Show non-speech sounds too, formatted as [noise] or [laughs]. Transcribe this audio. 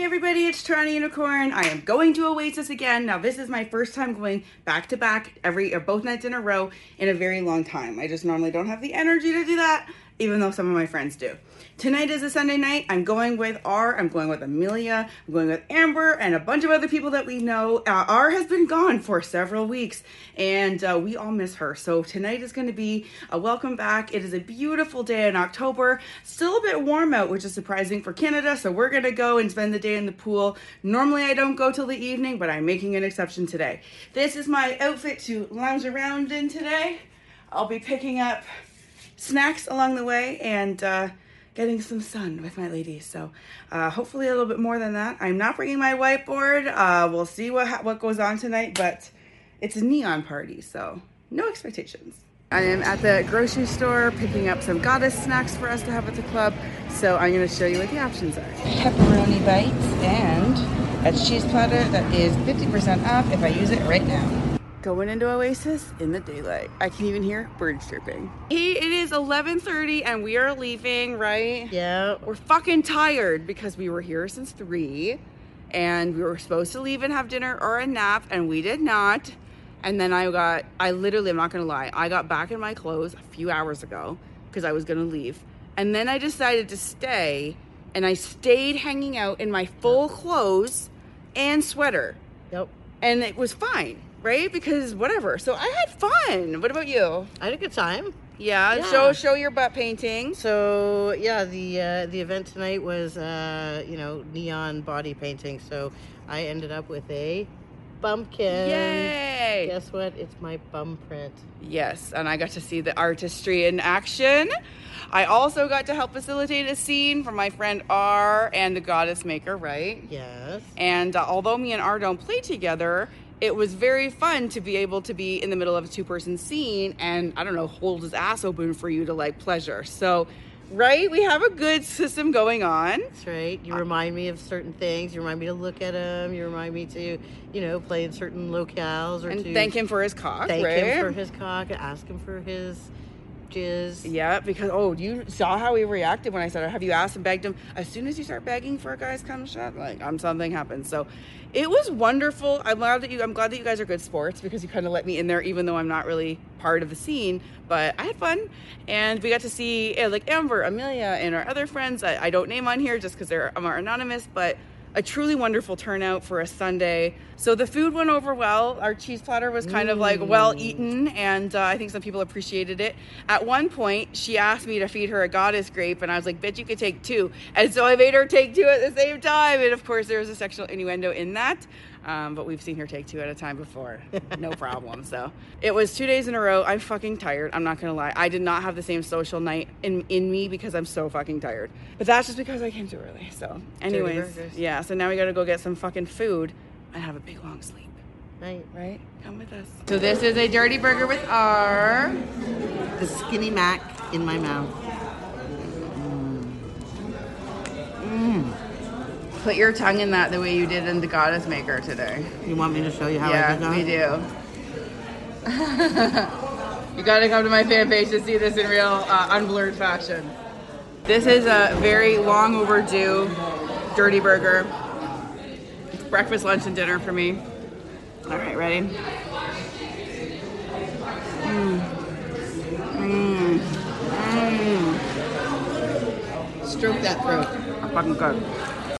Hey everybody, it's Toronto Unicorn. I am going to Oasis again. Now this is my first time going back to back every or both nights in a row in a very long time. I just normally don't have the energy to do that even though some of my friends do. Tonight is a Sunday night. I'm going with R, I'm going with Amelia, I'm going with Amber, and a bunch of other people that we know. Uh, R has been gone for several weeks, and uh, we all miss her. So tonight is going to be a welcome back. It is a beautiful day in October. Still a bit warm out, which is surprising for Canada. So we're going to go and spend the day in the pool. Normally I don't go till the evening, but I'm making an exception today. This is my outfit to lounge around in today. I'll be picking up snacks along the way and uh, getting some sun with my ladies. So uh, hopefully a little bit more than that. I'm not bringing my whiteboard. Uh, we'll see what what goes on tonight, but it's a neon party, so no expectations. I am at the grocery store picking up some goddess snacks for us to have at the club. So I'm going to show you what the options are. Pepperoni bites and a cheese platter that is 50% off if I use it right now going into Oasis in the daylight. I can even hear birds chirping. Hey, it is 11:30 and we are leaving, right? Yeah. We're fucking tired because we were here since 3 and we were supposed to leave and have dinner or a nap and we did not. And then I got I literally I'm not going to lie. I got back in my clothes a few hours ago because I was going to leave. And then I decided to stay and I stayed hanging out in my full clothes and sweater. Yep. And it was fine right? Because whatever. So I had fun. What about you? I had a good time. Yeah, Yeah. show show your butt painting. So yeah, the uh, the event tonight was uh, you know neon body painting. So I ended up with a bumpkin. Yay! Guess what? It's my bum print. Yes, and I got to see the artistry in action. I also got to help facilitate a scene for my friend R and the goddess maker, right? Yes. And uh, although me and R don't play together, it was very fun to be able to be in the middle of a two person scene and I don't know, hold his ass open for you to like pleasure. So, right, we have a good system going on. That's right. You remind me of certain things. You remind me to look at them. You remind me to, you know, play in certain locales or And to thank him for his cock, thank right? him for his cock. Ask him for his jizz. Yeah, because oh, you saw how he reacted when I said, "Have you asked and begged him?" As soon as you start begging for a guy's cum shot, like um, something happens. So, it was wonderful. I'm glad that you. I'm glad that you guys are good sports because you kind of let me in there, even though I'm not really part of the scene. But I had fun, and we got to see uh, like Amber, Amelia, and our other friends. I, I don't name on here just because they're um, are anonymous, but a truly wonderful turnout for a Sunday. So the food went over well. Our cheese platter was kind of like well eaten, and uh, I think some people appreciated it. At one point, she asked me to feed her a goddess grape, and I was like, "Bet you could take two. And so I made her take two at the same time. And of course, there was a sexual innuendo in that. Um, but we've seen her take two at a time before, no [laughs] problem. So it was two days in a row. I'm fucking tired. I'm not gonna lie. I did not have the same social night in in me because I'm so fucking tired. But that's just because I came too early. So, anyways, burgers. Yeah. So now we gotta go get some fucking food and have a big long sleep. Right. Right? Come with us. So this is a dirty burger with R. The skinny mac in my mouth. Put your tongue in that the way you did in the Goddess Maker today. You want me to show you how I did yeah, that? we do. [laughs] you gotta come to my fan page to see this in real uh, unblurred fashion. This is a very long overdue dirty burger. Breakfast, lunch, and dinner for me. All right, ready? Mm. Mm. Mm. Stroke that throat. I Fucking good.